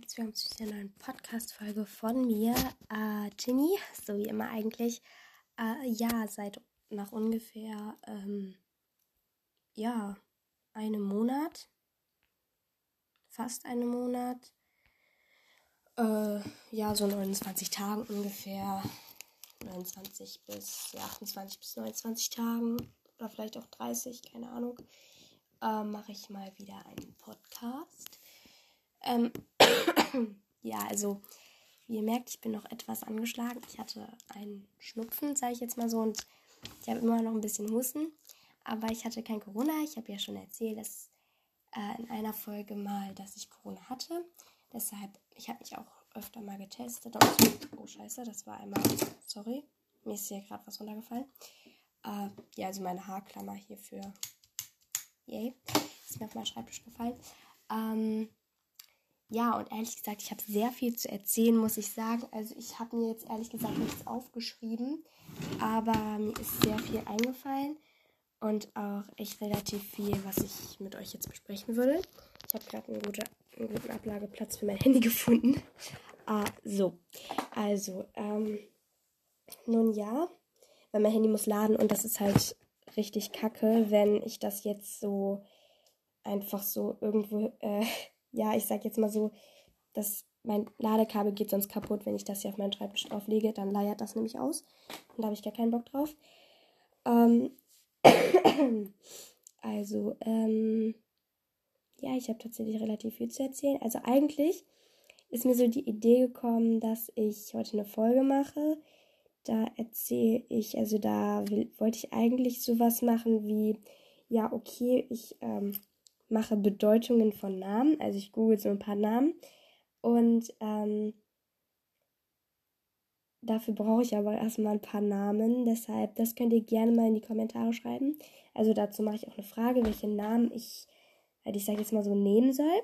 herzlich willkommen zu dieser neuen Podcast-Folge von mir, äh, Ginny, so wie immer eigentlich. Äh, ja, seit nach ungefähr, ähm, ja, einem Monat, fast einem Monat, äh, ja, so 29 Tagen ungefähr, 29 bis, ja, 28 bis 29 Tagen. Oder vielleicht auch 30, keine Ahnung, äh, mache ich mal wieder einen Podcast. Ähm, ja, also wie ihr merkt, ich bin noch etwas angeschlagen. Ich hatte einen Schnupfen, sage ich jetzt mal so, und ich habe immer noch ein bisschen Husten. Aber ich hatte kein Corona. Ich habe ja schon erzählt, dass äh, in einer Folge mal, dass ich Corona hatte. Deshalb, ich habe mich auch öfter mal getestet. Und, oh scheiße, das war einmal, sorry, mir ist hier gerade was runtergefallen. Äh, ja, also meine Haarklammer hierfür. Yay, ist mir auf meinen Schreibtisch gefallen. Ähm, ja, und ehrlich gesagt, ich habe sehr viel zu erzählen, muss ich sagen. Also ich habe mir jetzt ehrlich gesagt nichts aufgeschrieben, aber mir ist sehr viel eingefallen und auch echt relativ viel, was ich mit euch jetzt besprechen würde. Ich habe gerade einen, einen, guten Ablageplatz für mein Handy gefunden. Ah, so, also, ähm, nun ja, weil mein Handy muss laden und das ist halt richtig kacke, wenn ich das jetzt so einfach so irgendwo... Äh, ja, ich sag jetzt mal so, dass mein Ladekabel geht sonst kaputt, wenn ich das hier auf meinen Schreibtisch drauflege. Dann leiert das nämlich aus. Und da habe ich gar keinen Bock drauf. Ähm, also, ähm, ja, ich habe tatsächlich relativ viel zu erzählen. Also eigentlich ist mir so die Idee gekommen, dass ich heute eine Folge mache. Da erzähle ich, also da will, wollte ich eigentlich sowas machen wie, ja, okay, ich ähm, mache Bedeutungen von Namen. Also ich google so ein paar Namen. Und ähm, dafür brauche ich aber erstmal ein paar Namen. Deshalb, das könnt ihr gerne mal in die Kommentare schreiben. Also dazu mache ich auch eine Frage, welche Namen ich, halt ich sage jetzt mal so, nehmen soll.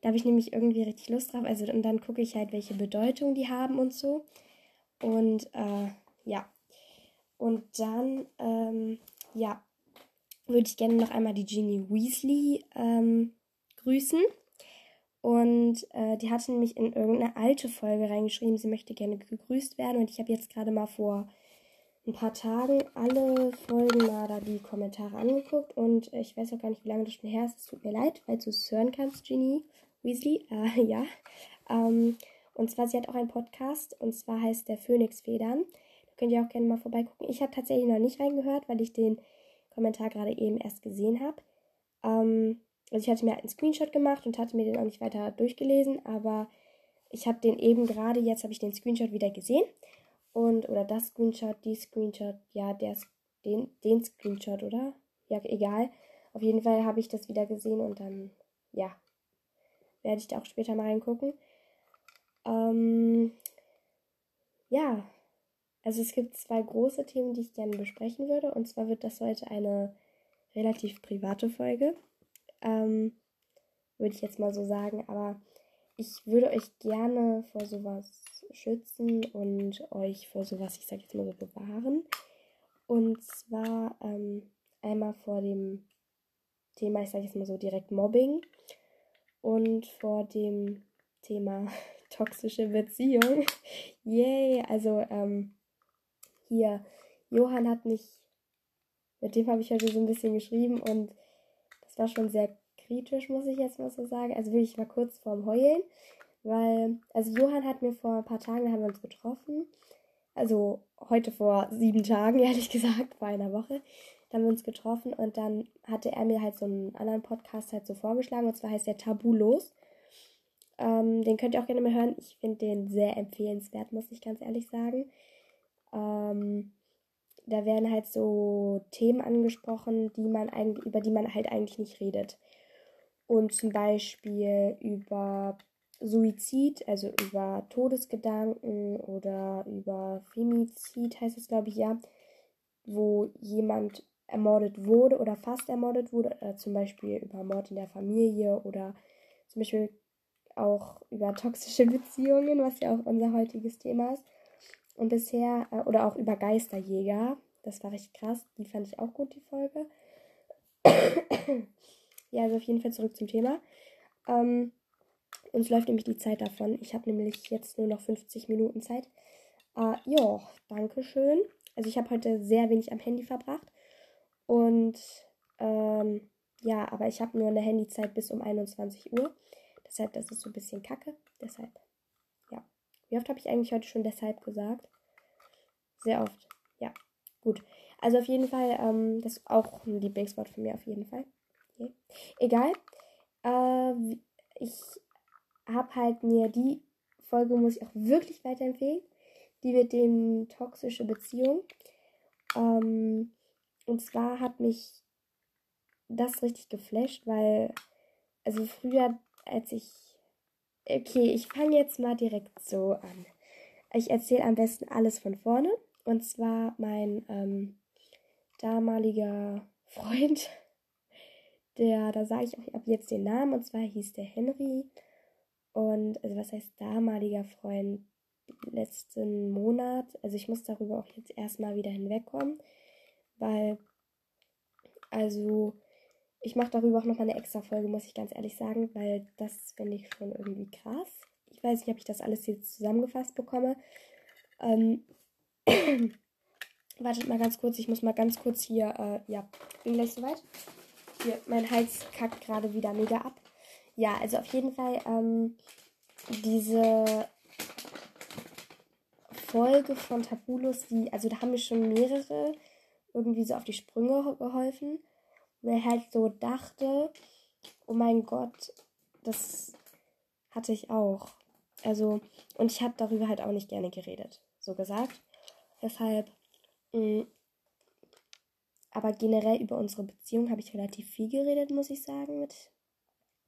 Da habe ich nämlich irgendwie richtig Lust drauf. Also und dann gucke ich halt, welche Bedeutung die haben und so. Und äh, ja. Und dann, ähm, ja, würde ich gerne noch einmal die Ginny Weasley ähm, grüßen. Und äh, die hatte nämlich in irgendeine alte Folge reingeschrieben, sie möchte gerne gegrüßt werden. Und ich habe jetzt gerade mal vor ein paar Tagen alle Folgen mal da die Kommentare angeguckt. Und äh, ich weiß auch gar nicht, wie lange das schon her ist. Es tut mir leid, weil du es hören kannst, Ginny Weasley. Äh, ja. Ähm, und zwar, sie hat auch einen Podcast. Und zwar heißt der Phoenix Federn. Da könnt ihr auch gerne mal vorbeigucken. Ich habe tatsächlich noch nicht reingehört, weil ich den Kommentar gerade eben erst gesehen habe. Ähm, also ich hatte mir halt einen Screenshot gemacht und hatte mir den auch nicht weiter durchgelesen, aber ich habe den eben gerade, jetzt habe ich den Screenshot wieder gesehen. Und, oder das Screenshot, die Screenshot, ja, der, den, den Screenshot, oder? Ja, egal. Auf jeden Fall habe ich das wieder gesehen und dann, ja, werde ich da auch später mal reingucken. Ähm, ja, also es gibt zwei große Themen, die ich gerne besprechen würde. Und zwar wird das heute eine relativ private Folge. Ähm, würde ich jetzt mal so sagen. Aber ich würde euch gerne vor sowas schützen und euch vor sowas, ich sage jetzt mal so, bewahren. Und zwar ähm, einmal vor dem Thema, ich sage jetzt mal so direkt Mobbing und vor dem Thema toxische Beziehung. Yay! Also, ähm, hier, Johann hat mich, mit dem habe ich heute so ein bisschen geschrieben und das war schon sehr kritisch, muss ich jetzt mal so sagen. Also wirklich mal kurz vorm Heulen, weil, also Johann hat mir vor ein paar Tagen, da haben wir uns getroffen, also heute vor sieben Tagen, ehrlich gesagt, vor einer Woche, da haben wir uns getroffen und dann hatte er mir halt so einen anderen Podcast halt so vorgeschlagen und zwar heißt der Tabulos. Ähm, den könnt ihr auch gerne mal hören. Ich finde den sehr empfehlenswert, muss ich ganz ehrlich sagen. Ähm, da werden halt so Themen angesprochen, die man über die man halt eigentlich nicht redet. Und zum Beispiel über Suizid, also über Todesgedanken oder über Femizid heißt es, glaube ich, ja, wo jemand ermordet wurde oder fast ermordet wurde, oder zum Beispiel über Mord in der Familie oder zum Beispiel auch über toxische Beziehungen, was ja auch unser heutiges Thema ist. Und bisher, äh, oder auch über Geisterjäger, das war recht krass, die fand ich auch gut, die Folge. ja, also auf jeden Fall zurück zum Thema. Ähm, Uns läuft nämlich die Zeit davon. Ich habe nämlich jetzt nur noch 50 Minuten Zeit. Äh, ja, danke schön. Also ich habe heute sehr wenig am Handy verbracht. Und ähm, ja, aber ich habe nur eine Handyzeit bis um 21 Uhr. Deshalb, das ist so ein bisschen kacke. Deshalb. Wie oft habe ich eigentlich heute schon deshalb gesagt? Sehr oft. Ja, gut. Also auf jeden Fall, ähm, das ist auch ein Lieblingswort von mir, auf jeden Fall. Okay. Egal. Äh, ich habe halt mir die Folge, muss ich auch wirklich weiterempfehlen. Die mit dem toxische Beziehung. Ähm, und zwar hat mich das richtig geflasht, weil, also früher, als ich. Okay, ich fange jetzt mal direkt so an. Ich erzähle am besten alles von vorne. Und zwar mein ähm, damaliger Freund, der, da sage ich auch ab jetzt den Namen, und zwar hieß der Henry. Und, also was heißt damaliger Freund? Letzten Monat, also ich muss darüber auch jetzt erstmal wieder hinwegkommen, weil, also, ich mache darüber auch nochmal eine extra Folge, muss ich ganz ehrlich sagen, weil das finde ich schon irgendwie krass. Ich weiß nicht, ob ich das alles jetzt zusammengefasst bekomme. Ähm, Wartet mal ganz kurz, ich muss mal ganz kurz hier, äh, ja, bin gleich soweit. Hier, mein Hals kackt gerade wieder mega ab. Ja, also auf jeden Fall, ähm, diese Folge von Tabulus, die, also da haben mir schon mehrere irgendwie so auf die Sprünge geholfen. Er halt so dachte, oh mein Gott, das hatte ich auch. Also, und ich habe darüber halt auch nicht gerne geredet, so gesagt. Deshalb Mm. Aber generell über unsere Beziehung habe ich relativ viel geredet, muss ich sagen, mit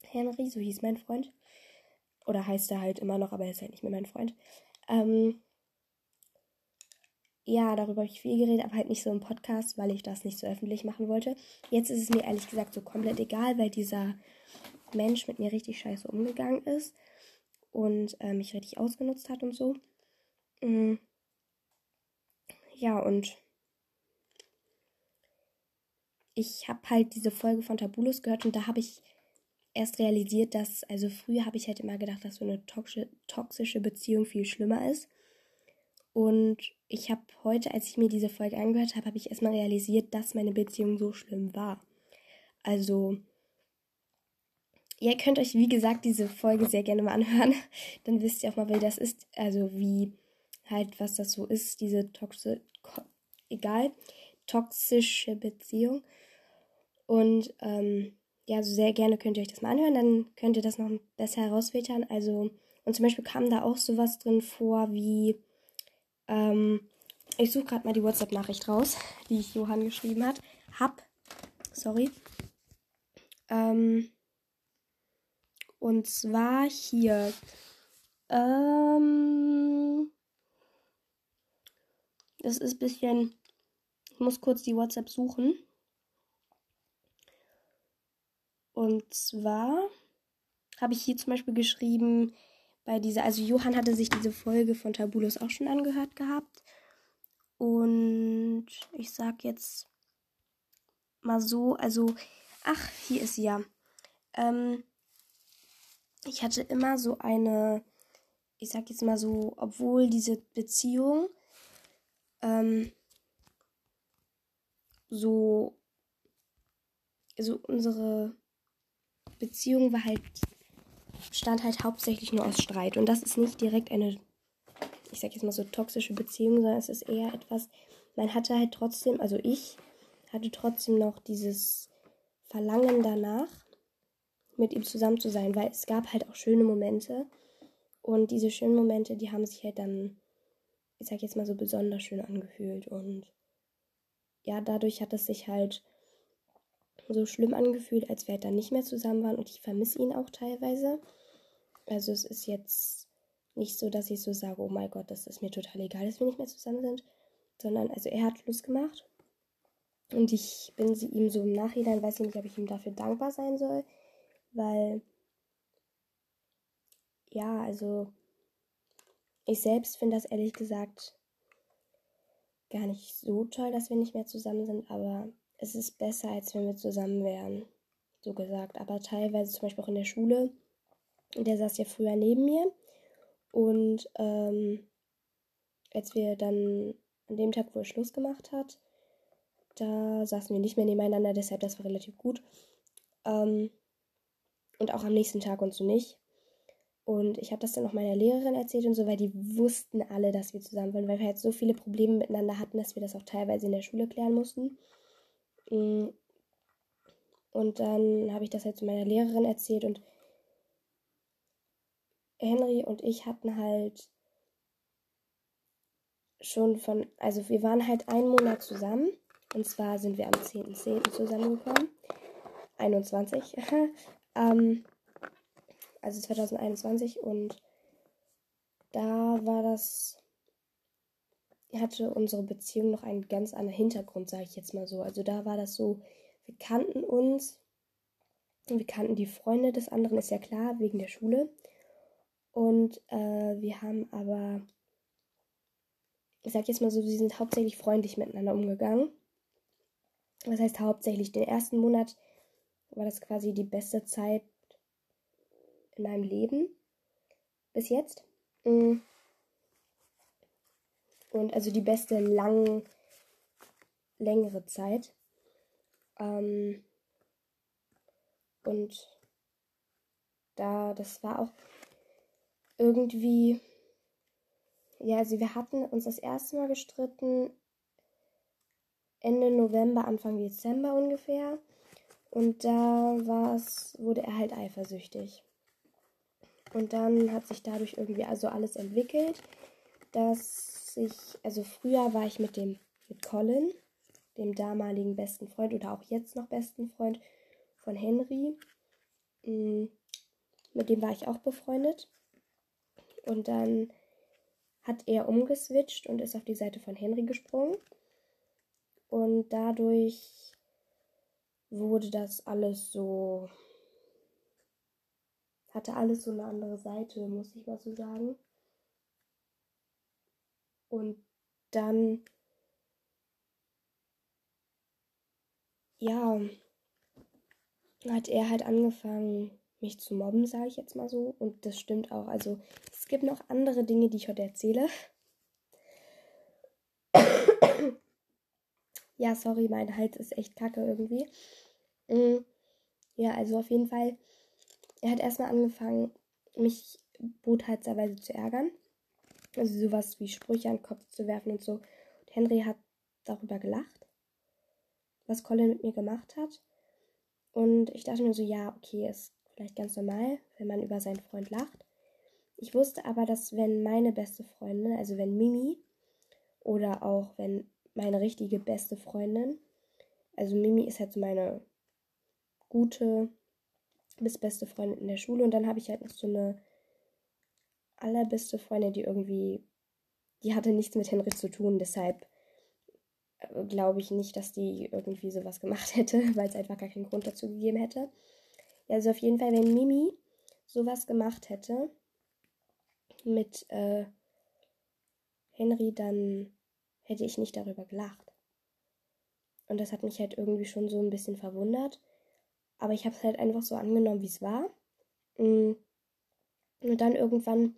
Henry. So hieß mein Freund. Oder heißt er halt immer noch, aber er ist halt nicht mehr mein Freund. Ähm, ja, darüber habe ich viel geredet, aber halt nicht so im Podcast, weil ich das nicht so öffentlich machen wollte. Jetzt ist es mir ehrlich gesagt so komplett egal, weil dieser Mensch mit mir richtig scheiße umgegangen ist und äh, mich richtig ausgenutzt hat und so. Mhm ja, und ich habe halt diese Folge von Tabulus gehört und da habe ich erst realisiert, dass, also früher habe ich halt immer gedacht, dass so eine toxische Beziehung viel schlimmer ist. Und ich habe heute, als ich mir diese Folge angehört habe, habe ich erstmal realisiert, dass meine Beziehung so schlimm war. Also, ihr könnt euch, wie gesagt, diese Folge sehr gerne mal anhören. Dann wisst ihr auch mal, wie das ist. Also, wie halt, was das so ist, diese toxische, egal, toxische Beziehung. Und ähm, ja, so sehr gerne könnt ihr euch das mal anhören, dann könnt ihr das noch besser herausfiltern. Also, und zum Beispiel kam da auch sowas drin vor wie, ähm, ich suche gerade mal die WhatsApp-Nachricht raus, die ich Johann geschrieben hat. Hab, sorry. Ähm, und zwar hier. Ähm, das ist ein bisschen. Ich muss kurz die WhatsApp suchen. Und zwar habe ich hier zum Beispiel geschrieben, bei dieser, also Johann hatte sich diese Folge von Tabulus auch schon angehört gehabt. Und ich sag jetzt mal so, also, ach, hier ist sie ja. Ähm, ich hatte immer so eine, ich sag jetzt mal so, obwohl diese Beziehung ähm, so, also unsere Beziehung war halt, stand halt hauptsächlich nur aus Streit. Und das ist nicht direkt eine, ich sag jetzt mal so toxische Beziehung, sondern es ist eher etwas, man hatte halt trotzdem, also ich hatte trotzdem noch dieses Verlangen danach, mit ihm zusammen zu sein, weil es gab halt auch schöne Momente. Und diese schönen Momente, die haben sich halt dann ich sag jetzt mal so besonders schön angefühlt. Und ja, dadurch hat es sich halt so schlimm angefühlt, als wir halt dann nicht mehr zusammen waren. Und ich vermisse ihn auch teilweise. Also es ist jetzt nicht so, dass ich so sage, oh mein Gott, das ist mir total egal, dass wir nicht mehr zusammen sind. Sondern, also er hat Schluss gemacht. Und ich bin sie ihm so im Nachhinein, weiß ich nicht, ob ich ihm dafür dankbar sein soll. Weil, ja, also ich selbst finde das ehrlich gesagt gar nicht so toll, dass wir nicht mehr zusammen sind, aber es ist besser, als wenn wir zusammen wären. So gesagt. Aber teilweise, zum Beispiel auch in der Schule, der saß ja früher neben mir. Und ähm, als wir dann an dem Tag, wo er Schluss gemacht hat, da saßen wir nicht mehr nebeneinander, deshalb das war relativ gut. Ähm, und auch am nächsten Tag und so nicht. Und ich habe das dann auch meiner Lehrerin erzählt und so, weil die wussten alle, dass wir zusammen waren, weil wir halt so viele Probleme miteinander hatten, dass wir das auch teilweise in der Schule klären mussten. Mm. Und dann habe ich das halt zu meiner Lehrerin erzählt und Henry und ich hatten halt schon von, also wir waren halt einen Monat zusammen. Und zwar sind wir am 10.10. .10. zusammengekommen. 21. ähm, also 2021. Und da war das, hatte unsere Beziehung noch einen ganz anderen Hintergrund, sage ich jetzt mal so. Also da war das so, wir kannten uns. Wir kannten die Freunde des anderen, ist ja klar, wegen der Schule. Und äh, wir haben aber, ich sag jetzt mal so, sie sind hauptsächlich freundlich miteinander umgegangen. Das heißt hauptsächlich den ersten Monat war das quasi die beste Zeit in meinem Leben bis jetzt. Mm. Und also die beste lang, längere Zeit. Ähm, und da, das war auch irgendwie, ja, also wir hatten uns das erste Mal gestritten Ende November, Anfang Dezember ungefähr. Und da war's, wurde er halt eifersüchtig. Und dann hat sich dadurch irgendwie also alles entwickelt, dass ich, also früher war ich mit dem, mit Colin, dem damaligen besten Freund oder auch jetzt noch besten Freund von Henry. Mm, mit dem war ich auch befreundet. Und dann hat er umgeswitcht und ist auf die Seite von Henry gesprungen. Und dadurch wurde das alles so. hatte alles so eine andere Seite, muss ich mal so sagen. Und dann. Ja, hat er halt angefangen, mich zu mobben, sage ich jetzt mal so. Und das stimmt auch. Also es gibt noch andere Dinge, die ich heute erzähle. ja, sorry, mein Hals ist echt kacke irgendwie. Mm, ja, also auf jeden Fall. Er hat erstmal angefangen, mich botheitserweise zu ärgern. Also sowas wie Sprüche an den Kopf zu werfen und so. Und Henry hat darüber gelacht, was Colin mit mir gemacht hat. Und ich dachte mir so, ja, okay, es vielleicht ganz normal, wenn man über seinen Freund lacht. Ich wusste aber, dass wenn meine beste Freundin, also wenn Mimi oder auch wenn meine richtige beste Freundin, also Mimi ist halt so meine gute bis beste Freundin in der Schule und dann habe ich halt noch so eine allerbeste Freundin, die irgendwie, die hatte nichts mit Henry zu tun, deshalb äh, glaube ich nicht, dass die irgendwie sowas gemacht hätte, weil es einfach gar keinen Grund dazu gegeben hätte. Also auf jeden Fall, wenn Mimi sowas gemacht hätte mit äh, Henry, dann hätte ich nicht darüber gelacht. Und das hat mich halt irgendwie schon so ein bisschen verwundert. Aber ich habe es halt einfach so angenommen, wie es war. Mm. Und dann irgendwann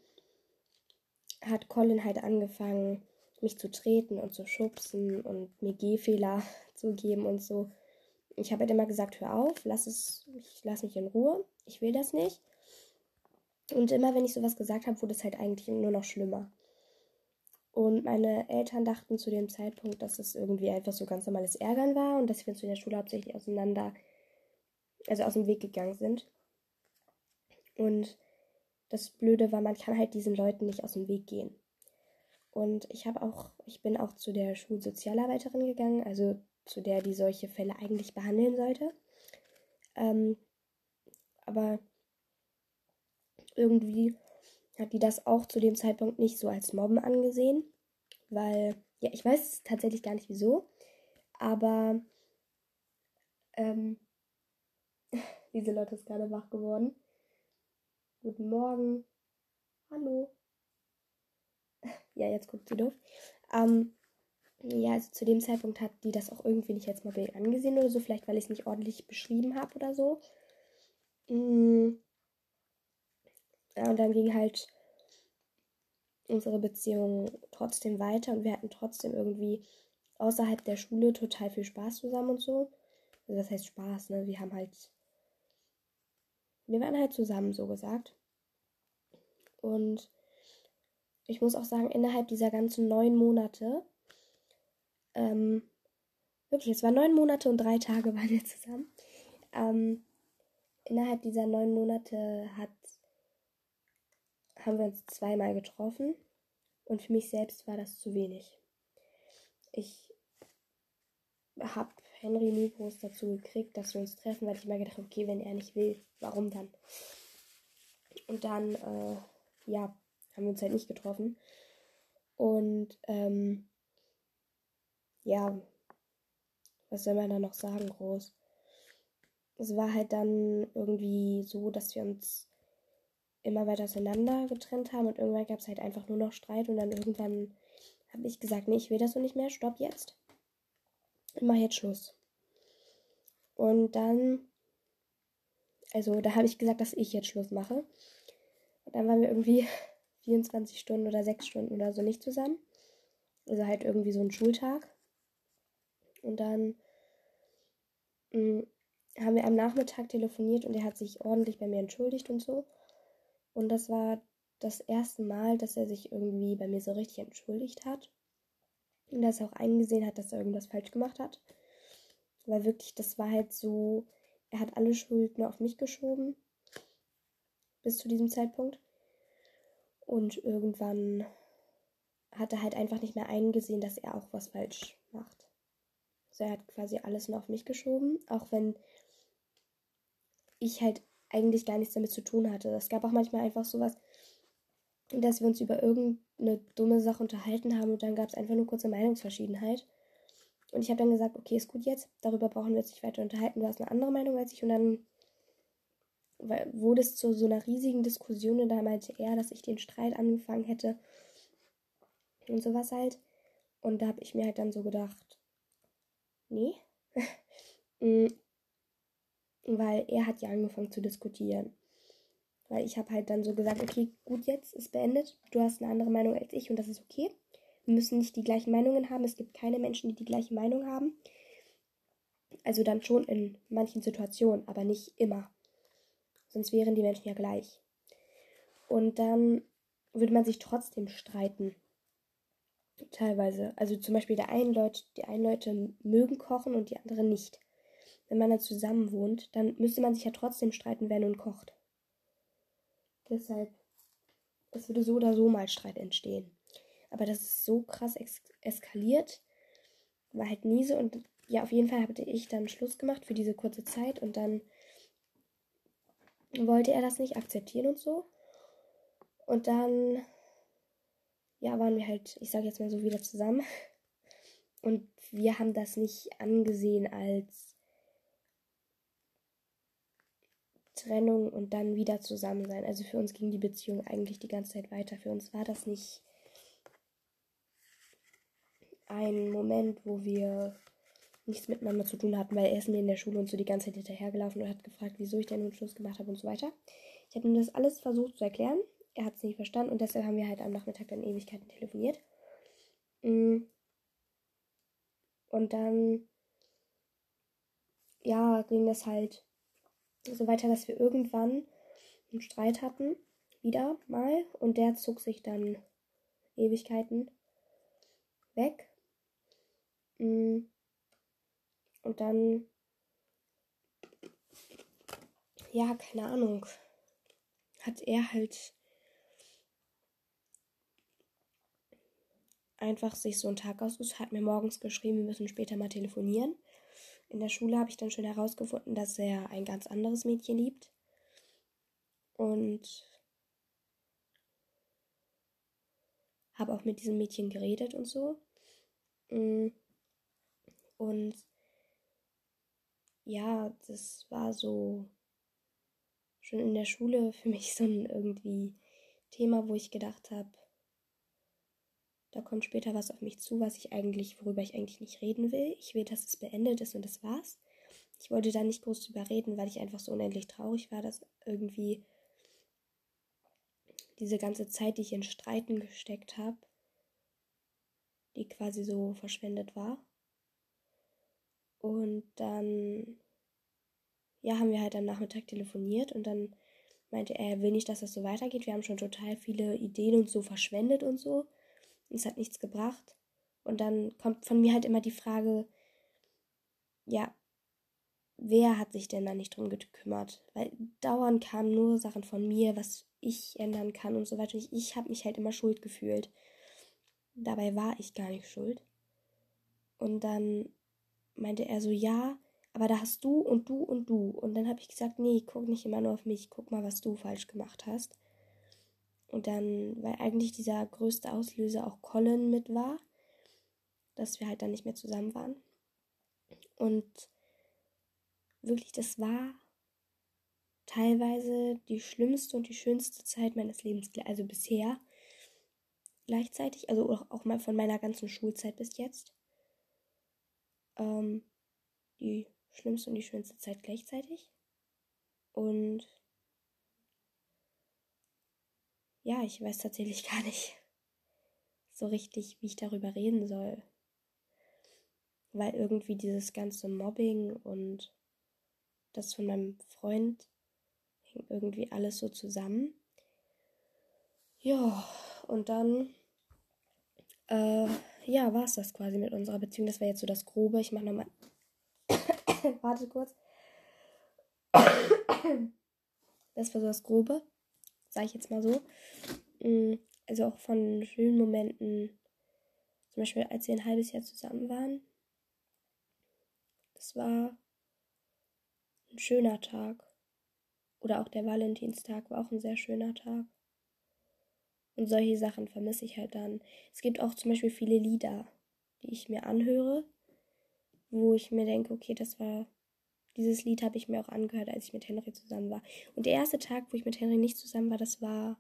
hat Colin halt angefangen, mich zu treten und zu schubsen und mir Gehfehler zu geben und so. Ich habe halt immer gesagt, hör auf, lass es, ich lass mich in Ruhe, ich will das nicht. Und immer wenn ich sowas gesagt habe, wurde es halt eigentlich nur noch schlimmer. Und meine Eltern dachten zu dem Zeitpunkt, dass es irgendwie einfach so ganz normales Ärgern war und dass wir uns in der Schule hauptsächlich auseinander, also aus dem Weg gegangen sind. Und das Blöde war, man kann halt diesen Leuten nicht aus dem Weg gehen. Und ich habe auch, ich bin auch zu der Schulsozialarbeiterin gegangen, also zu der die solche Fälle eigentlich behandeln sollte. Ähm, aber irgendwie hat die das auch zu dem Zeitpunkt nicht so als Mobben angesehen, weil, ja, ich weiß tatsächlich gar nicht wieso, aber ähm, diese Leute ist gerade wach geworden. Guten Morgen. Hallo. ja, jetzt guckt sie doof. Ähm, ja, also zu dem Zeitpunkt hat die das auch irgendwie nicht als Mobbing angesehen oder so, vielleicht weil ich es nicht ordentlich beschrieben habe oder so. Mm. Ja, und dann ging halt unsere Beziehung trotzdem weiter und wir hatten trotzdem irgendwie außerhalb der Schule total viel Spaß zusammen und so. Also das heißt Spaß, ne? Wir haben halt. Wir waren halt zusammen, so gesagt. Und ich muss auch sagen, innerhalb dieser ganzen neun Monate, ähm, wirklich, es waren neun Monate und drei Tage waren wir zusammen. Ähm, innerhalb dieser neun Monate hat, haben wir uns zweimal getroffen und für mich selbst war das zu wenig. Ich habe Henry nie groß dazu gekriegt, dass wir uns treffen, weil ich immer gedacht habe, okay, wenn er nicht will, warum dann? Und dann, äh, ja, haben wir uns halt nicht getroffen. Und, ähm, ja, was soll man da noch sagen, groß? Es war halt dann irgendwie so, dass wir uns immer weiter auseinander getrennt haben und irgendwann gab es halt einfach nur noch Streit und dann irgendwann habe ich gesagt, nee, ich will das so nicht mehr, stopp jetzt. Ich mache jetzt Schluss. Und dann, also da habe ich gesagt, dass ich jetzt Schluss mache. Und dann waren wir irgendwie 24 Stunden oder 6 Stunden oder so nicht zusammen. Also halt irgendwie so ein Schultag. Und dann mh, mm, haben wir am Nachmittag telefoniert und er hat sich ordentlich bei mir entschuldigt und so. Und das war das erste Mal, dass er sich irgendwie bei mir so richtig entschuldigt hat. Und dass er auch eingesehen hat, dass er irgendwas falsch gemacht hat. Weil wirklich, das war halt so, er hat alle Schuld nur auf mich geschoben. Bis zu diesem Zeitpunkt. Und irgendwann hat er halt einfach nicht mehr eingesehen, dass er auch was falsch macht. Also er hat quasi alles nur auf mich geschoben, auch wenn ich halt eigentlich gar nichts damit zu tun hatte. Es gab auch manchmal einfach sowas, dass wir uns über irgendeine dumme Sache unterhalten haben und dann gab es einfach nur kurze Meinungsverschiedenheit. Und ich habe dann gesagt, okay, ist gut jetzt, darüber brauchen wir jetzt nicht weiter unterhalten, du hast eine andere Meinung als ich. Und dann wurde es zu so einer riesigen Diskussion und da meinte er, dass ich den Streit angefangen hätte und sowas halt. Und da habe ich mir halt dann so gedacht, nee. Mm, weil er hat ja angefangen zu diskutieren. Weil ich habe halt dann so gesagt, okay, gut, jetzt ist beendet. Du hast eine andere Meinung als ich und das ist okay. Wir müssen nicht die gleichen Meinungen haben. Es gibt keine Menschen, die die gleiche Meinung haben. Also dann schon in manchen Situationen, aber nicht immer. Sonst wären die Menschen ja gleich. Und dann würde man sich trotzdem streiten. Teilweise. Also zum Beispiel der einen Leute, die einen Leute mögen kochen und die anderen nicht. Wenn man dann zusammen wohnt, dann müsste man sich ja trotzdem streiten, wer nun kocht. Deshalb, es würde so oder so mal Streit entstehen. Aber das ist so krass eskaliert, war halt nie so. Und ja, auf jeden Fall hatte ich dann Schluss gemacht für diese kurze Zeit und dann wollte er das nicht akzeptieren und so. Und dann, ja, waren wir halt, ich sage jetzt mal so, wieder zusammen. Und wir haben das nicht angesehen als Trennung und dann wieder zusammen sein. Also für uns ging die Beziehung eigentlich die ganze Zeit weiter. Für uns war das nicht ein Moment, wo wir nichts miteinander zu tun hatten, weil er ist mir in der Schule und so die ganze Zeit hinterhergelaufen und hat gefragt, wieso ich denn nun Schluss gemacht habe und so weiter. Ich habe ihm das alles versucht zu erklären. Er hat es nicht verstanden und deshalb haben wir halt am Nachmittag dann Ewigkeiten telefoniert. Mm. Und dann, ja, ging das halt so weiter, dass wir irgendwann einen Streit hatten, wieder mal, und der zog sich dann Ewigkeiten weg. Mm. Und dann, ja, keine Ahnung, hat er halt einfach sich so einen Tag ausgesucht, hat mir morgens geschrieben, wir müssen später mal telefonieren. In der Schule habe ich dann schon herausgefunden, dass er ein ganz anderes Mädchen liebt. Und habe auch mit diesem Mädchen geredet und so. Mm. Und ja, das war so schon in der Schule für mich so ein irgendwie Thema, wo ich gedacht habe, da kommt später was auf mich zu, was ich eigentlich, worüber ich eigentlich nicht reden will. Ich will, dass es beendet ist und das war's. Ich wollte da nicht groß drüber reden, weil ich einfach so unendlich traurig war, dass irgendwie diese ganze Zeit, die ich in Streiten gesteckt habe, die quasi so verschwendet war. Und dann, ja, haben wir halt am Nachmittag telefoniert und dann meinte er, er will nicht, dass das so weitergeht. Wir haben schon total viele Ideen und so verschwendet und so. Und es hat nichts gebracht. Und dann kommt von mir halt immer die Frage, ja, wer hat sich denn da nicht drum gekümmert? Weil dauernd kamen nur Sachen von mir, was ich ändern kann und so weiter. Ich, ich habe mich halt immer schuld gefühlt. Dabei war ich gar nicht schuld. Und dann meinte er so, ja, aber da hast du und du und du. Und dann habe ich gesagt, nee, guck nicht immer nur auf mich, guck mal, was du falsch gemacht hast. Und dann, weil eigentlich dieser größte Auslöser auch Colin mit war, dass wir halt dann nicht mehr zusammen waren. Und wirklich, das war teilweise die schlimmste und die schönste Zeit meines Lebens, also bisher gleichzeitig, also auch mal von meiner ganzen Schulzeit bis jetzt. Ähm, die schlimmste und die schönste Zeit gleichzeitig. Und ja, ich weiß tatsächlich gar nicht so richtig, wie ich darüber reden soll. Weil irgendwie dieses ganze Mobbing und das von meinem Freund hängt irgendwie alles so zusammen. Ja, und dann, äh, ja, war es das quasi mit unserer Beziehung. Das war jetzt so das Grobe. Ich mache nochmal. Warte kurz. Das war so das Grobe, sage ich jetzt mal so. Mm, also auch von schönen Momenten, zum Beispiel als wir ein halbes Jahr zusammen waren. Das war ein schöner Tag. Oder auch der Valentinstag war auch ein sehr schöner Tag. Und solche Sachen vermisse ich halt dann. Es gibt auch zum Beispiel viele Lieder, die ich mir anhöre, wo ich mir denke, okay, das war, dieses Lied habe ich mir auch angehört, als ich mit Henry zusammen war. Und der erste Tag, wo ich mit Henry nicht zusammen war, das war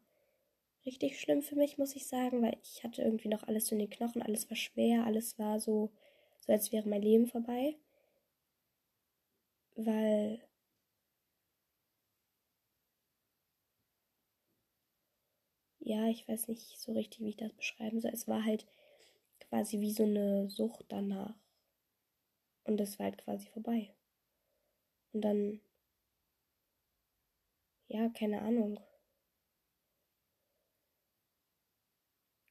richtig schlimm für mich, muss ich sagen, weil ich hatte irgendwie noch alles in den Knochen, alles war schwer, alles war so, so als wäre mein Leben vorbei weil ja, ich weiß nicht so richtig, wie ich das beschreiben soll. Es war halt quasi wie so eine Sucht danach. Und das war halt quasi vorbei. Und dann, ja, keine Ahnung.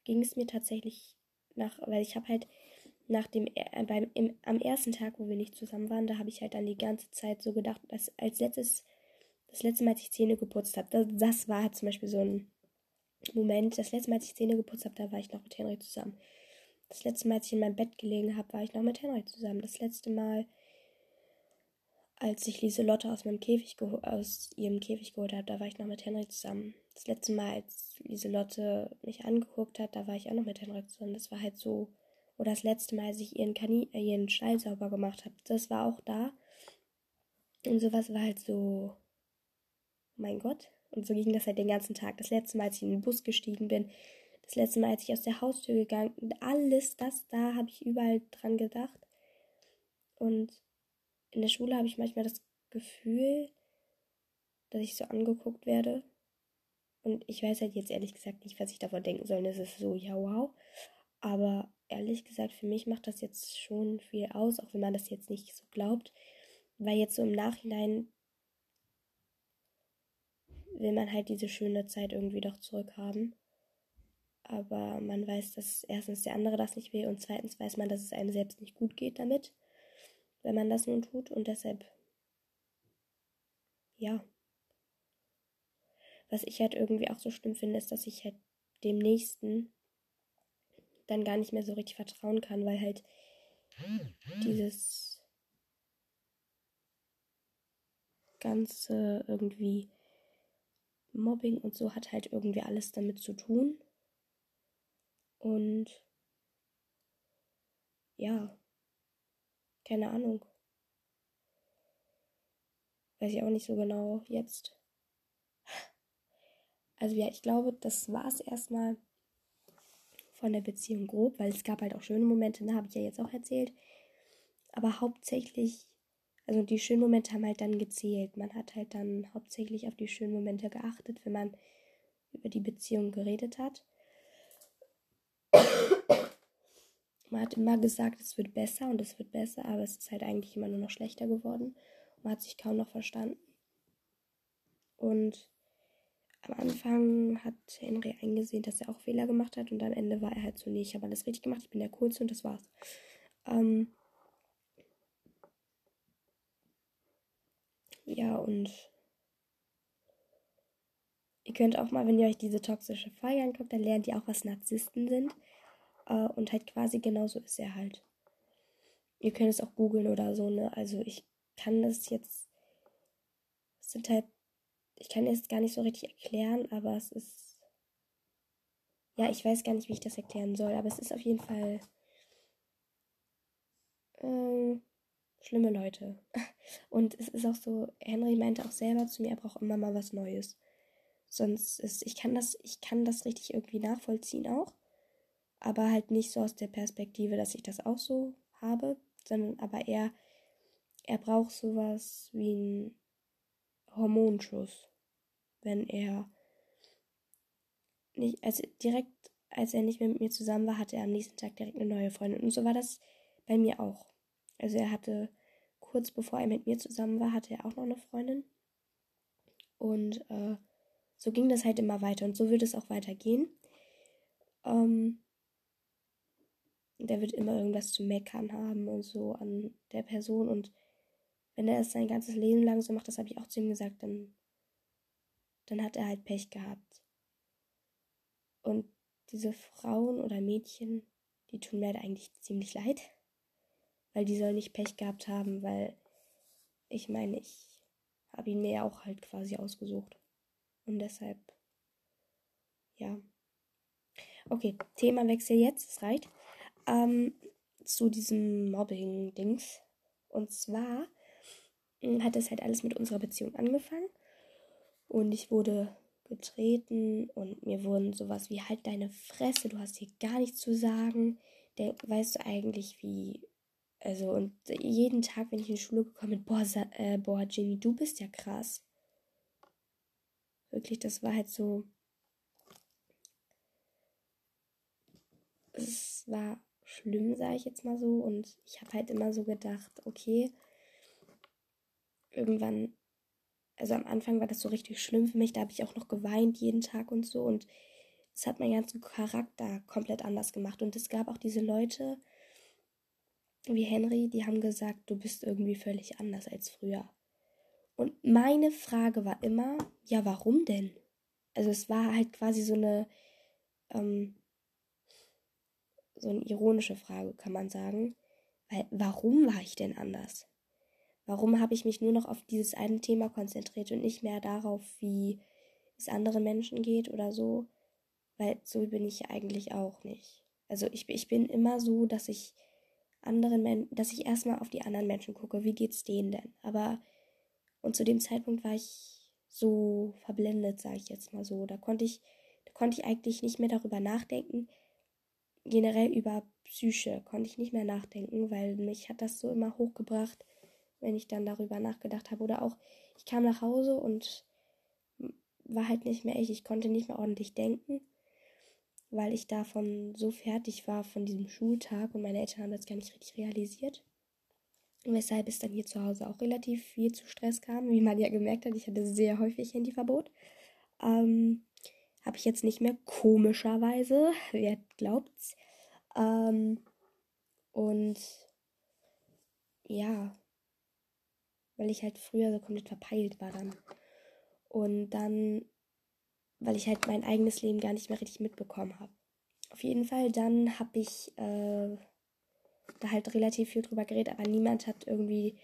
Ging es mir tatsächlich nach, weil ich habe halt nach dem, äh, beim, im, am ersten Tag, wo wir nicht zusammen waren, da habe ich halt dann die ganze Zeit so gedacht, dass als letztes, das letzte Mal, als ich Zähne geputzt habe, das, das war halt zum Beispiel so ein Moment. Das letzte Mal, als ich Zähne geputzt habe, da war ich noch mit Henry zusammen. Das letzte Mal, als ich in meinem Bett gelegen habe, war ich noch mit Henry zusammen. Das letzte Mal, als ich Lieselotte aus meinem Käfig aus ihrem Käfig geholt habe, da war ich noch mit Henry zusammen. Das letzte Mal, als Lieselotte mich angeguckt hat, da war ich auch noch mit Henry zusammen. Das war halt so oder das letzte Mal, als ich ihren, Kanin, äh, ihren Stall sauber gemacht habe, das war auch da. Und sowas war halt so, mein Gott. Und so ging das halt den ganzen Tag. Das letzte Mal, als ich in den Bus gestiegen bin, das letzte Mal, als ich aus der Haustür gegangen bin, alles das da habe ich überall dran gedacht. Und in der Schule habe ich manchmal das Gefühl, dass ich so angeguckt werde. Und ich weiß halt jetzt ehrlich gesagt nicht, was ich davon denken soll. Es ist so, ja, wow. Aber ehrlich gesagt, für mich macht das jetzt schon viel aus, auch wenn man das jetzt nicht so glaubt. Weil jetzt so im Nachhinein will man halt diese schöne Zeit irgendwie doch zurückhaben. Aber man weiß, dass erstens der andere das nicht will und zweitens weiß man, dass es einem selbst nicht gut geht damit, wenn man das nun tut. Und deshalb, ja. Was ich halt irgendwie auch so schlimm finde, ist, dass ich halt dem Nächsten dann gar nicht mehr so richtig vertrauen kann, weil halt dieses ganze irgendwie Mobbing und so hat halt irgendwie alles damit zu tun. Und ja, keine Ahnung. Weiß ich auch nicht so genau jetzt. Also ja, ich glaube, das war es erstmal von der Beziehung grob, weil es gab halt auch schöne Momente, ne, habe ich ja jetzt auch erzählt. Aber hauptsächlich, also die schönen Momente haben halt dann gezählt. Man hat halt dann hauptsächlich auf die schönen Momente geachtet, wenn man über die Beziehung geredet hat. Man hat immer gesagt, es wird besser und es wird besser, aber es ist halt eigentlich immer nur noch schlechter geworden. Man hat sich kaum noch verstanden. Und am Anfang hat Henry eingesehen, dass er auch Fehler gemacht hat und am Ende war er halt so, nee, ich habe alles richtig gemacht, ich bin der Coolste und das war's. Ähm ja, und ihr könnt auch mal, wenn ihr euch diese toxische Folge anguckt, dann lernt ihr auch, was Narzissten sind. Äh, und halt quasi genauso ist er halt. Ihr könnt es auch googeln oder so, ne? Also ich kann das jetzt. Es sind halt. Ich kann es gar nicht so richtig erklären, aber es ist. Ja, ich weiß gar nicht, wie ich das erklären soll, aber es ist auf jeden Fall. Äh, schlimme Leute. Und es ist auch so, Henry meinte auch selber zu mir, er braucht immer mal was Neues. Sonst ist, ich kann das, ich kann das richtig irgendwie nachvollziehen auch aber halt nicht so aus der Perspektive, dass ich das auch so habe, sondern aber eher, er braucht sowas wie einen Hormonschuss, wenn er nicht, also direkt, als er nicht mehr mit mir zusammen war, hatte er am nächsten Tag direkt eine neue Freundin. Und so war das bei mir auch. Also er hatte, kurz bevor er mit mir zusammen war, hatte er auch noch eine Freundin. Und äh, so ging das halt immer weiter und so wird es auch weitergehen. Ähm, der wird immer irgendwas zu meckern haben und so an der Person. Und wenn er es sein ganzes Leben lang so macht, das habe ich auch zu ihm gesagt, dann, dann hat er halt Pech gehabt. Und diese Frauen oder Mädchen, die tun mir halt eigentlich ziemlich leid. Weil die sollen nicht Pech gehabt haben, weil ich meine, ich habe ihn mir ja auch halt quasi ausgesucht. Und deshalb, ja. Okay, Themawechsel jetzt, es reicht ähm, zu diesem Mobbing-Dings. Und zwar hm, hat es halt alles mit unserer Beziehung angefangen. Und ich wurde getreten und mir wurden sowas wie halt deine Fresse, du hast hier gar nichts zu sagen. Der, weißt du eigentlich, wie. Also, und jeden Tag, wenn ich in die Schule gekommen bin, boah, äh, boah, Jenny, du bist ja krass. Wirklich, das war halt so. Es war schlimm, sage ich jetzt mal so. Und ich habe halt immer so gedacht, okay, irgendwann, also am Anfang war das so richtig schlimm für mich. Da habe ich auch noch geweint jeden Tag und so. Und es hat meinen ganzen Charakter komplett anders gemacht. Und es gab auch diese Leute wie Henry, die haben gesagt, du bist irgendwie völlig anders als früher. Und meine Frage war immer, ja, warum denn? Also es war halt quasi so eine, ähm, so eine ironische Frage, kann man sagen. Weil, warum war ich denn anders? Warum habe ich mich nur noch auf dieses eine Thema konzentriert und nicht mehr darauf, wie es anderen Menschen geht oder so? Weil so bin ich eigentlich auch nicht. Also ich, ich bin immer so, dass ich anderen Menschen, dass ich erstmal auf die anderen Menschen gucke, wie geht's denen denn? Aber und zu dem Zeitpunkt war ich so verblendet, sage ich jetzt mal so. Da konnte ich, da konnte ich eigentlich nicht mehr darüber nachdenken, generell über Psyche konnte ich nicht mehr nachdenken, weil mich hat das so immer hochgebracht, wenn ich dann darüber nachgedacht habe. Oder auch, ich kam nach Hause und war halt nicht mehr ich. Ich konnte nicht mehr ordentlich denken, weil ich davon so fertig war von diesem Schultag und meine Eltern haben das gar nicht richtig realisiert. Weshalb es dann hier zu Hause auch relativ viel zu Stress kam. Wie man ja gemerkt hat, ich hatte sehr häufig Handyverbot. Ähm, habe ich jetzt nicht mehr, komischerweise. Wer glaubt's? Ähm, und ja, weil ich halt früher so komplett verpeilt war dann. Und dann, weil ich halt mein eigenes Leben gar nicht mehr richtig mitbekommen habe. Auf jeden Fall, dann habe ich äh, da halt relativ viel drüber geredet, aber niemand hat irgendwie.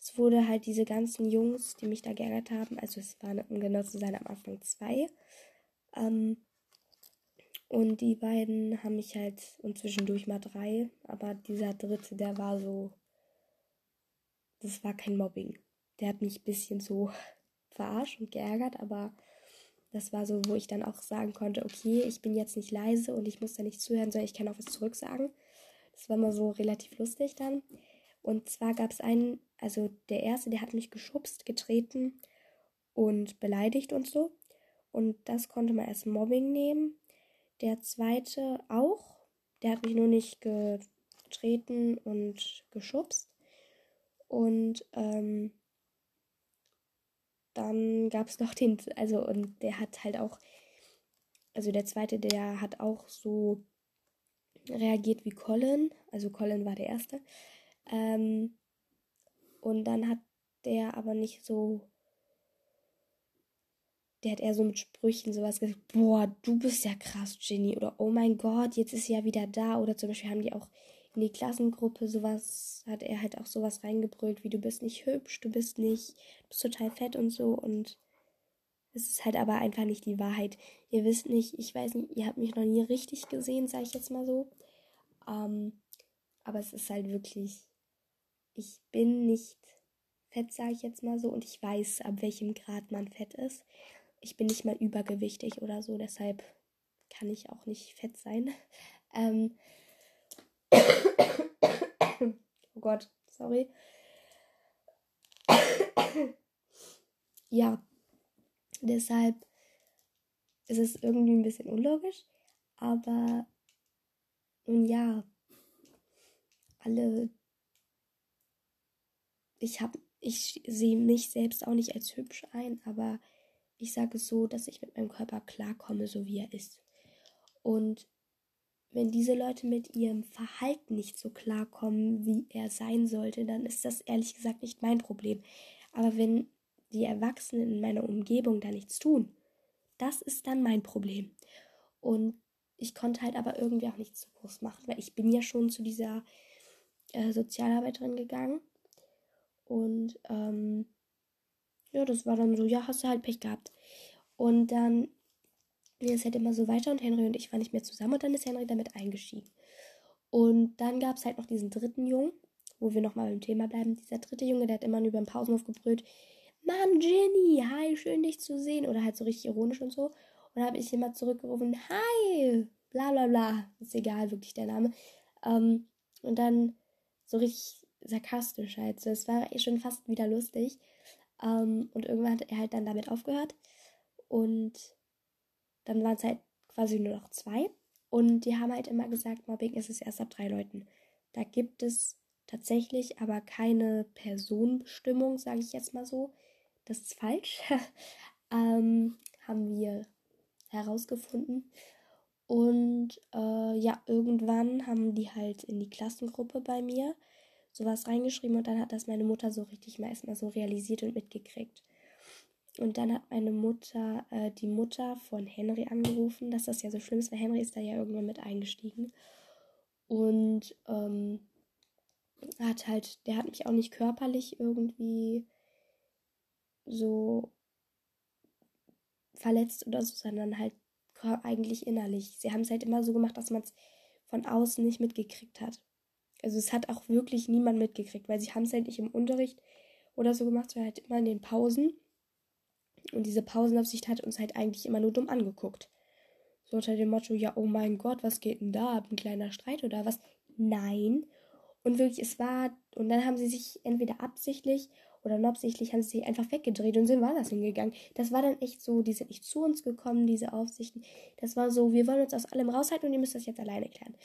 Es wurde halt diese ganzen Jungs, die mich da geärgert haben, also es waren, um genau zu sein, am Anfang zwei, ähm, und die beiden haben mich halt, und zwischendurch mal drei, aber dieser dritte, der war so, das war kein Mobbing. Der hat mich ein bisschen so verarscht und geärgert, aber das war so, wo ich dann auch sagen konnte, okay, ich bin jetzt nicht leise und ich muss da nicht zuhören, sondern ich kann auch was zurücksagen. Das war mal so relativ lustig dann. Und zwar gab es einen, also der erste, der hat mich geschubst, getreten und beleidigt und so. Und das konnte man als Mobbing nehmen. Der zweite auch. Der hat mich nur nicht getreten und geschubst. Und ähm, dann gab es noch den, also und der hat halt auch, also der zweite, der hat auch so reagiert wie Colin. Also Colin war der erste. Ähm, und dann hat der aber nicht so der hat eher so mit Sprüchen sowas gesagt, boah, du bist ja krass, Ginny. Oder oh mein Gott, jetzt ist sie ja wieder da. Oder zum Beispiel haben die auch in die Klassengruppe sowas, hat er halt auch sowas reingebrüllt, wie du bist nicht hübsch, du bist nicht, du bist total fett und so. Und es ist halt aber einfach nicht die Wahrheit. Ihr wisst nicht, ich weiß nicht, ihr habt mich noch nie richtig gesehen, sage ich jetzt mal so. Ähm, aber es ist halt wirklich, ich bin nicht fett, sage ich jetzt mal so. Und ich weiß, ab welchem Grad man fett ist ich bin nicht mal übergewichtig oder so, deshalb kann ich auch nicht fett sein. Ähm oh Gott, sorry. ja, deshalb ist es irgendwie ein bisschen unlogisch, aber nun ja, alle, ich habe, ich sehe mich selbst auch nicht als hübsch ein, aber ich sage es so, dass ich mit meinem Körper klarkomme, so wie er ist. Und wenn diese Leute mit ihrem Verhalten nicht so klarkommen, wie er sein sollte, dann ist das ehrlich gesagt nicht mein Problem. Aber wenn die Erwachsenen in meiner Umgebung da nichts tun, das ist dann mein Problem. Und ich konnte halt aber irgendwie auch nichts zu groß machen, weil ich bin ja schon zu dieser äh, Sozialarbeiterin gegangen. Und ähm, ja, das war dann so, ja, hast du halt Pech gehabt. Und dann ging es halt immer so weiter und Henry und ich waren nicht mehr zusammen und dann ist Henry damit eingestiegen. Und dann gab es halt noch diesen dritten Jungen, wo wir nochmal beim Thema bleiben. Dieser dritte Junge, der hat immer über den Pausenhof gebrüllt, Mann, Jenny, hi, schön dich zu sehen. Oder halt so richtig ironisch und so. Und dann habe ich immer zurückgerufen, hi, bla bla bla. Ist egal, wirklich der Name. Ähm, und dann so richtig sarkastisch halt. So, es war schon fast wieder lustig. Ähm, und irgendwann hat er halt dann damit aufgehört. Und dann waren es halt quasi nur noch zwei. Und die haben halt immer gesagt, Mobbing ist es erst ab drei Leuten. Da gibt es tatsächlich aber keine Personenbestimmung, sage ich jetzt mal so. Das ist falsch. ähm, haben wir herausgefunden. Und äh, ja, irgendwann haben die halt in die Klassengruppe bei mir sowas reingeschrieben und dann hat das meine Mutter so richtig mal erstmal so realisiert und mitgekriegt. Und dann hat meine Mutter äh, die Mutter von Henry angerufen, dass das ja so schlimm ist, weil Henry ist da ja irgendwann mit eingestiegen. Und ähm, hat halt, der hat mich auch nicht körperlich irgendwie so verletzt oder so, sondern halt eigentlich innerlich. Sie haben es halt immer so gemacht, dass man es von außen nicht mitgekriegt hat. Also es hat auch wirklich niemand mitgekriegt, weil sie haben es halt nicht im Unterricht oder so gemacht, sondern halt immer in den Pausen. Und diese Pausenaufsicht hat uns halt eigentlich immer nur dumm angeguckt. So unter dem Motto, ja, oh mein Gott, was geht denn da? Ein kleiner Streit oder was? Nein. Und wirklich, es war, und dann haben sie sich entweder absichtlich oder unabsichtlich haben sie sich einfach weggedreht und sind woanders hingegangen. Das war dann echt so, die sind nicht zu uns gekommen, diese Aufsichten. Das war so, wir wollen uns aus allem raushalten und ihr müsst das jetzt alleine klären.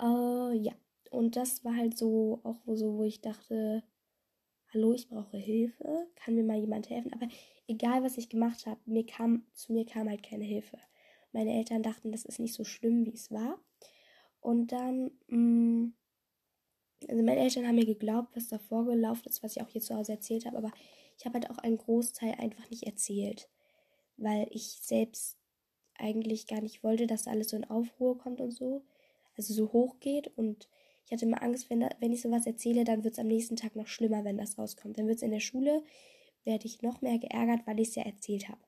Äh, ja. Und das war halt so, auch so, wo ich dachte, hallo, ich brauche Hilfe, kann mir mal jemand helfen? Aber egal, was ich gemacht habe, mir kam, zu mir kam halt keine Hilfe. Meine Eltern dachten, das ist nicht so schlimm, wie es war. Und dann, mh, mm, also meine Eltern haben mir geglaubt, was da vorgelaufen ist, was ich auch hier zu Hause erzählt habe, aber ich habe halt auch einen Großteil einfach nicht erzählt, weil ich selbst eigentlich gar nicht wollte, dass alles so in Aufruhr kommt und so, also so hoch geht und ich hatte immer Angst, wenn, wenn ich sowas erzähle, dann wird es am nächsten Tag noch schlimmer, wenn das rauskommt. Dann wird es in der Schule, werde ich noch mehr geärgert, weil ich es ja erzählt habe.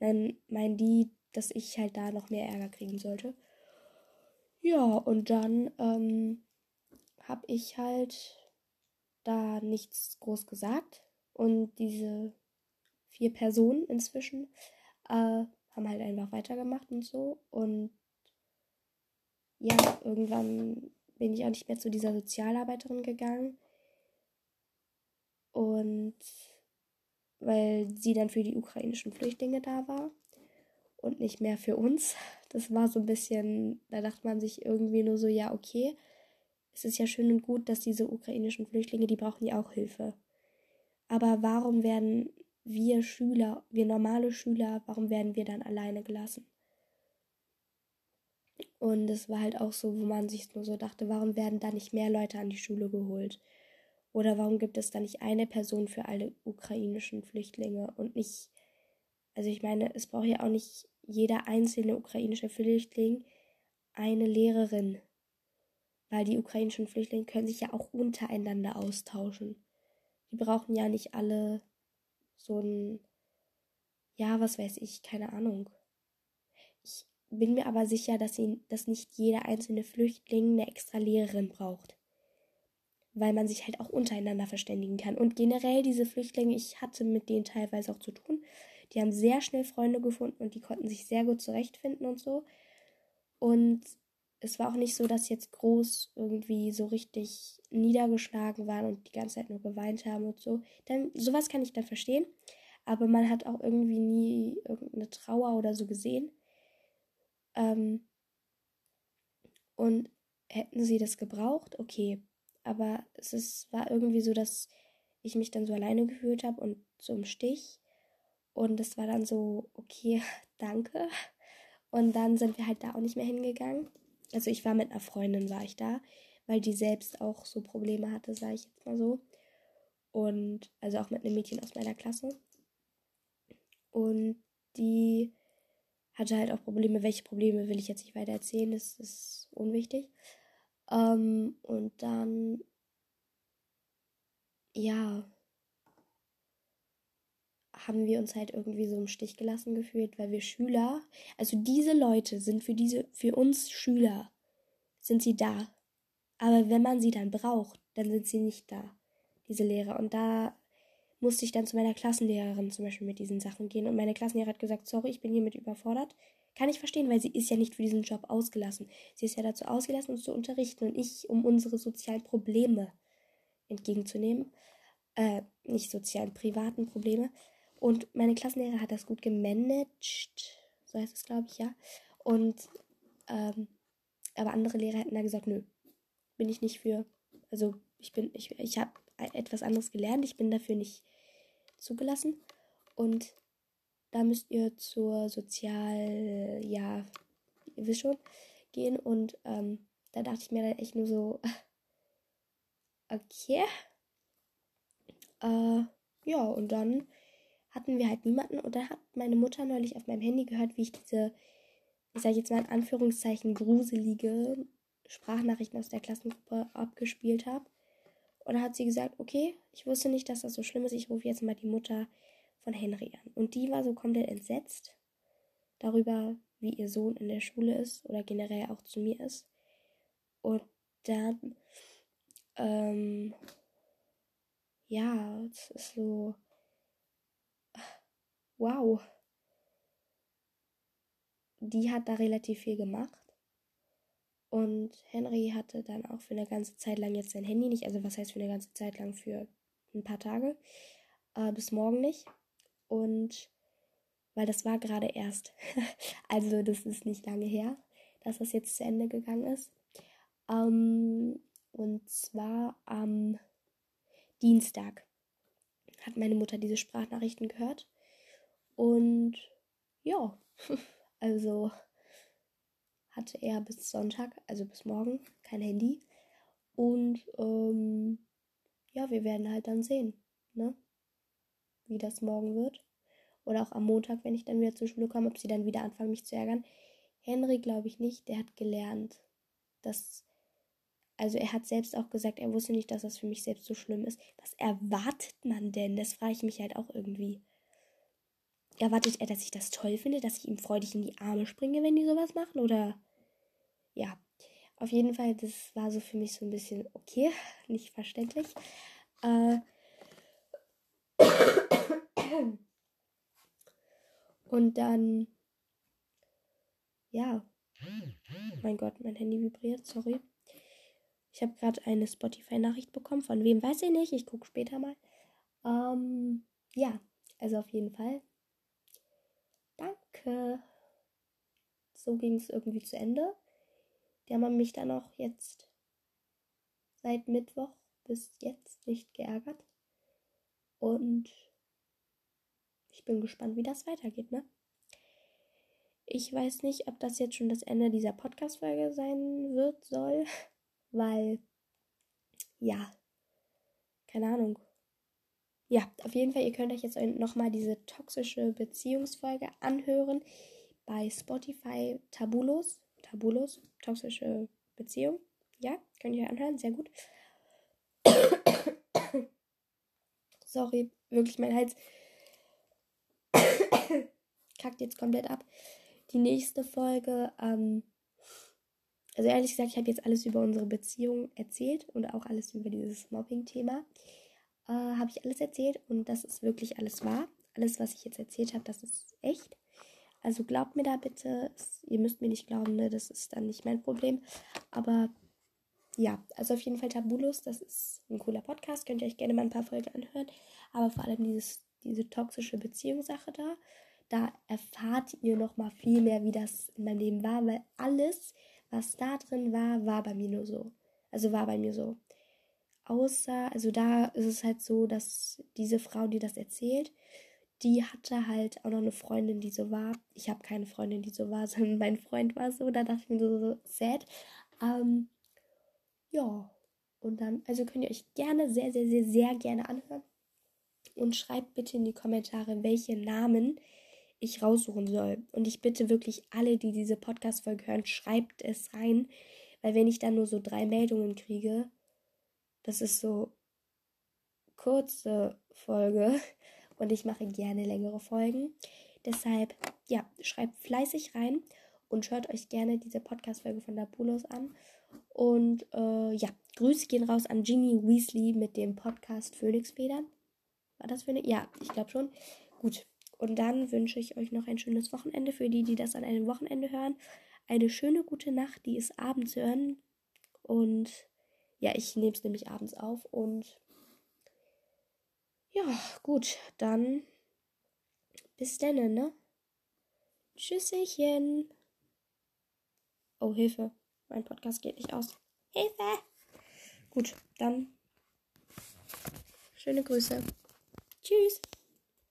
Und dann meinen die, dass ich halt da noch mehr Ärger kriegen sollte. Ja, und dann ähm, habe ich halt da nichts groß gesagt. Und diese vier Personen inzwischen äh, haben halt einfach weitergemacht und so. Und ja, irgendwann bin ich auch nicht mehr zu dieser Sozialarbeiterin gegangen. Und weil sie dann für die ukrainischen Flüchtlinge da war. und nicht mehr für uns. Das war so ein bisschen, da dachte man sich irgendwie nur so, ja, okay, es ist ja schön und gut, dass diese ukrainischen Flüchtlinge, die brauchen ja auch Hilfe. Aber warum werden wir Schüler, wir normale Schüler, warum werden wir dann alleine gelassen? Und es war halt auch so, wo man sich nur so dachte, warum werden da nicht mehr Leute an die Schule geholt? Oder warum gibt es da nicht eine Person für alle ukrainischen Flüchtlinge und nicht, also ich meine, es braucht ja auch nicht jeder einzelne ukrainische Flüchtling eine Lehrerin, weil die ukrainischen Flüchtlinge können sich ja auch untereinander austauschen. Die brauchen ja nicht alle so ein, ja, was weiß ich, keine Ahnung. Bin mir aber sicher, dass, sie, dass nicht jeder einzelne Flüchtling eine extra Lehrerin braucht. Weil man sich halt auch untereinander verständigen kann. Und generell diese Flüchtlinge, ich hatte mit denen teilweise auch zu tun. Die haben sehr schnell Freunde gefunden und die konnten sich sehr gut zurechtfinden und so. Und es war auch nicht so, dass jetzt groß irgendwie so richtig niedergeschlagen waren und die ganze Zeit nur geweint haben und so. Dann sowas kann ich dann verstehen, aber man hat auch irgendwie nie irgendeine Trauer oder so gesehen. Ähm und hätten sie das gebraucht, okay, aber es ist, war irgendwie so, dass ich mich dann so alleine gefühlt habe und so im Stich. Und es war dann so, okay, danke. Und dann sind wir halt da auch nicht mehr hingegangen also ich war mit einer Freundin, war ich da, weil die selbst auch so Probleme hatte, sage ich jetzt mal so. Und also auch mit einem Mädchen aus meiner Klasse. Und die hatte halt auch Probleme. Welche Probleme will ich jetzt nicht weiter erzählen? Das ist unwichtig. Ähm, und dann, ja, haben wir uns halt irgendwie so im Stich gelassen gefühlt, weil wir Schüler, also diese Leute sind für diese, für uns Schüler, sind sie da. Aber wenn man sie dann braucht, dann sind sie nicht da, diese Lehrer. Und da musste ich dann zu meiner Klassenlehrerin zum Beispiel mit diesen Sachen gehen. Und meine Klassenlehrerin hat gesagt, sorry, ich bin hiermit überfordert. Kann ich verstehen, weil sie ist ja nicht für diesen Job ausgelassen. Sie ist ja dazu ausgelassen, uns zu unterrichten und ich, um unsere sozialen Probleme entgegenzunehmen. Äh, nicht sozialen, privaten Probleme. Und meine Klassenlehrer hat das gut gemanagt, so heißt es, glaube ich, ja. Und, ähm, aber andere Lehrer hätten da gesagt, nö, bin ich nicht für. Also ich bin, ich, ich habe etwas anderes gelernt, ich bin dafür nicht zugelassen. Und da müsst ihr zur Sozial, ja, ihr wisst schon, gehen. Und ähm, da dachte ich mir dann echt nur so, okay. Äh, ja, und dann hatten wir halt niemanden und dann hat meine Mutter neulich auf meinem Handy gehört, wie ich diese, ich sage jetzt mal in Anführungszeichen, gruselige Sprachnachrichten aus der Klassengruppe abgespielt habe. Und dann hat sie gesagt, okay, ich wusste nicht, dass das so schlimm ist, ich rufe jetzt mal die Mutter von Henry an. Und die war so komplett entsetzt darüber, wie ihr Sohn in der Schule ist oder generell auch zu mir ist. Und dann, ähm, ja, es ist so, wow, die hat da relativ viel gemacht. Und Henry hatte dann auch für eine ganze Zeit lang jetzt sein Handy nicht. Also was heißt für eine ganze Zeit lang? Für ein paar Tage. Äh, bis morgen nicht. Und weil das war gerade erst. also das ist nicht lange her, dass das jetzt zu Ende gegangen ist. Ähm, und zwar am Dienstag hat meine Mutter diese Sprachnachrichten gehört. Und ja, also hatte er bis Sonntag, also bis morgen, kein Handy. Und ähm, ja, wir werden halt dann sehen, ne? Wie das morgen wird. Oder auch am Montag, wenn ich dann wieder zur Schule komme, ob sie dann wieder anfangen, mich zu ärgern. Henry glaube ich nicht, der hat gelernt, dass. Also er hat selbst auch gesagt, er wusste nicht, dass das für mich selbst so schlimm ist. Was erwartet man denn? Das frage ich mich halt auch irgendwie erwartet er, dass ich das toll finde, dass ich ihm freudig in die Arme springe, wenn die sowas machen? Oder ja, auf jeden Fall, das war so für mich so ein bisschen okay, nicht verständlich. Äh Und dann, ja, mein Gott, mein Handy vibriert, sorry. Ich habe gerade eine Spotify-Nachricht bekommen. Von wem weiß ich nicht. Ich gucke später mal. Ähm, ja, also auf jeden Fall Danke. So ging es irgendwie zu Ende. Die haben mich dann auch jetzt seit Mittwoch bis jetzt nicht geärgert. Und ich bin gespannt, wie das weitergeht, ne? Ich weiß nicht, ob das jetzt schon das Ende dieser Podcast-Folge sein wird, soll, weil, ja, keine Ahnung. Ja, auf jeden Fall, ihr könnt euch jetzt nochmal diese toxische Beziehungsfolge anhören bei Spotify Tabulos. Tabulos, toxische Beziehung. Ja, könnt ihr anhören, sehr gut. Sorry, wirklich mein Hals kackt jetzt komplett ab. Die nächste Folge, ähm, also ehrlich gesagt, ich habe jetzt alles über unsere Beziehung erzählt und auch alles über dieses Mobbing-Thema. Äh, habe ich alles erzählt und das ist wirklich alles wahr. Alles, was ich jetzt erzählt habe, das ist echt. Also glaubt mir da bitte. Ihr müsst mir nicht glauben, ne? das ist dann nicht mein Problem. Aber ja, also auf jeden Fall Tabulos, das ist ein cooler Podcast. Könnt ihr euch gerne mal ein paar Folgen anhören. Aber vor allem dieses, diese toxische Beziehungssache da, da erfahrt ihr noch mal viel mehr, wie das in meinem Leben war, weil alles, was da drin war, war bei mir nur so. Also war bei mir so. Außer, also da ist es halt so, dass diese Frau, die das erzählt, die hatte halt auch noch eine Freundin, die so war. Ich habe keine Freundin, die so war, sondern mein Freund war so. Da dachte ich mir so, so sad. Ähm, ja, und dann, also könnt ihr euch gerne, sehr, sehr, sehr, sehr gerne anhören. Und schreibt bitte in die Kommentare, welche Namen ich raussuchen soll. Und ich bitte wirklich alle, die diese Podcast-Folge hören, schreibt es rein. Weil wenn ich dann nur so drei Meldungen kriege, das ist so kurze Folge und ich mache gerne längere Folgen. Deshalb, ja, schreibt fleißig rein und hört euch gerne diese Podcast-Folge von Napolos an. Und äh, ja, Grüße gehen raus an Ginny Weasley mit dem Podcast Phoenixfedern. War das für eine? Ja, ich glaube schon. Gut. Und dann wünsche ich euch noch ein schönes Wochenende für die, die das an einem Wochenende hören. Eine schöne gute Nacht, die es abends hören. Und ja, ich nehme es nämlich abends auf. Und ja, gut, dann bis dann, ne? Tschüsschen. Oh, Hilfe. Mein Podcast geht nicht aus. Hilfe! Gut, dann schöne Grüße. Tschüss.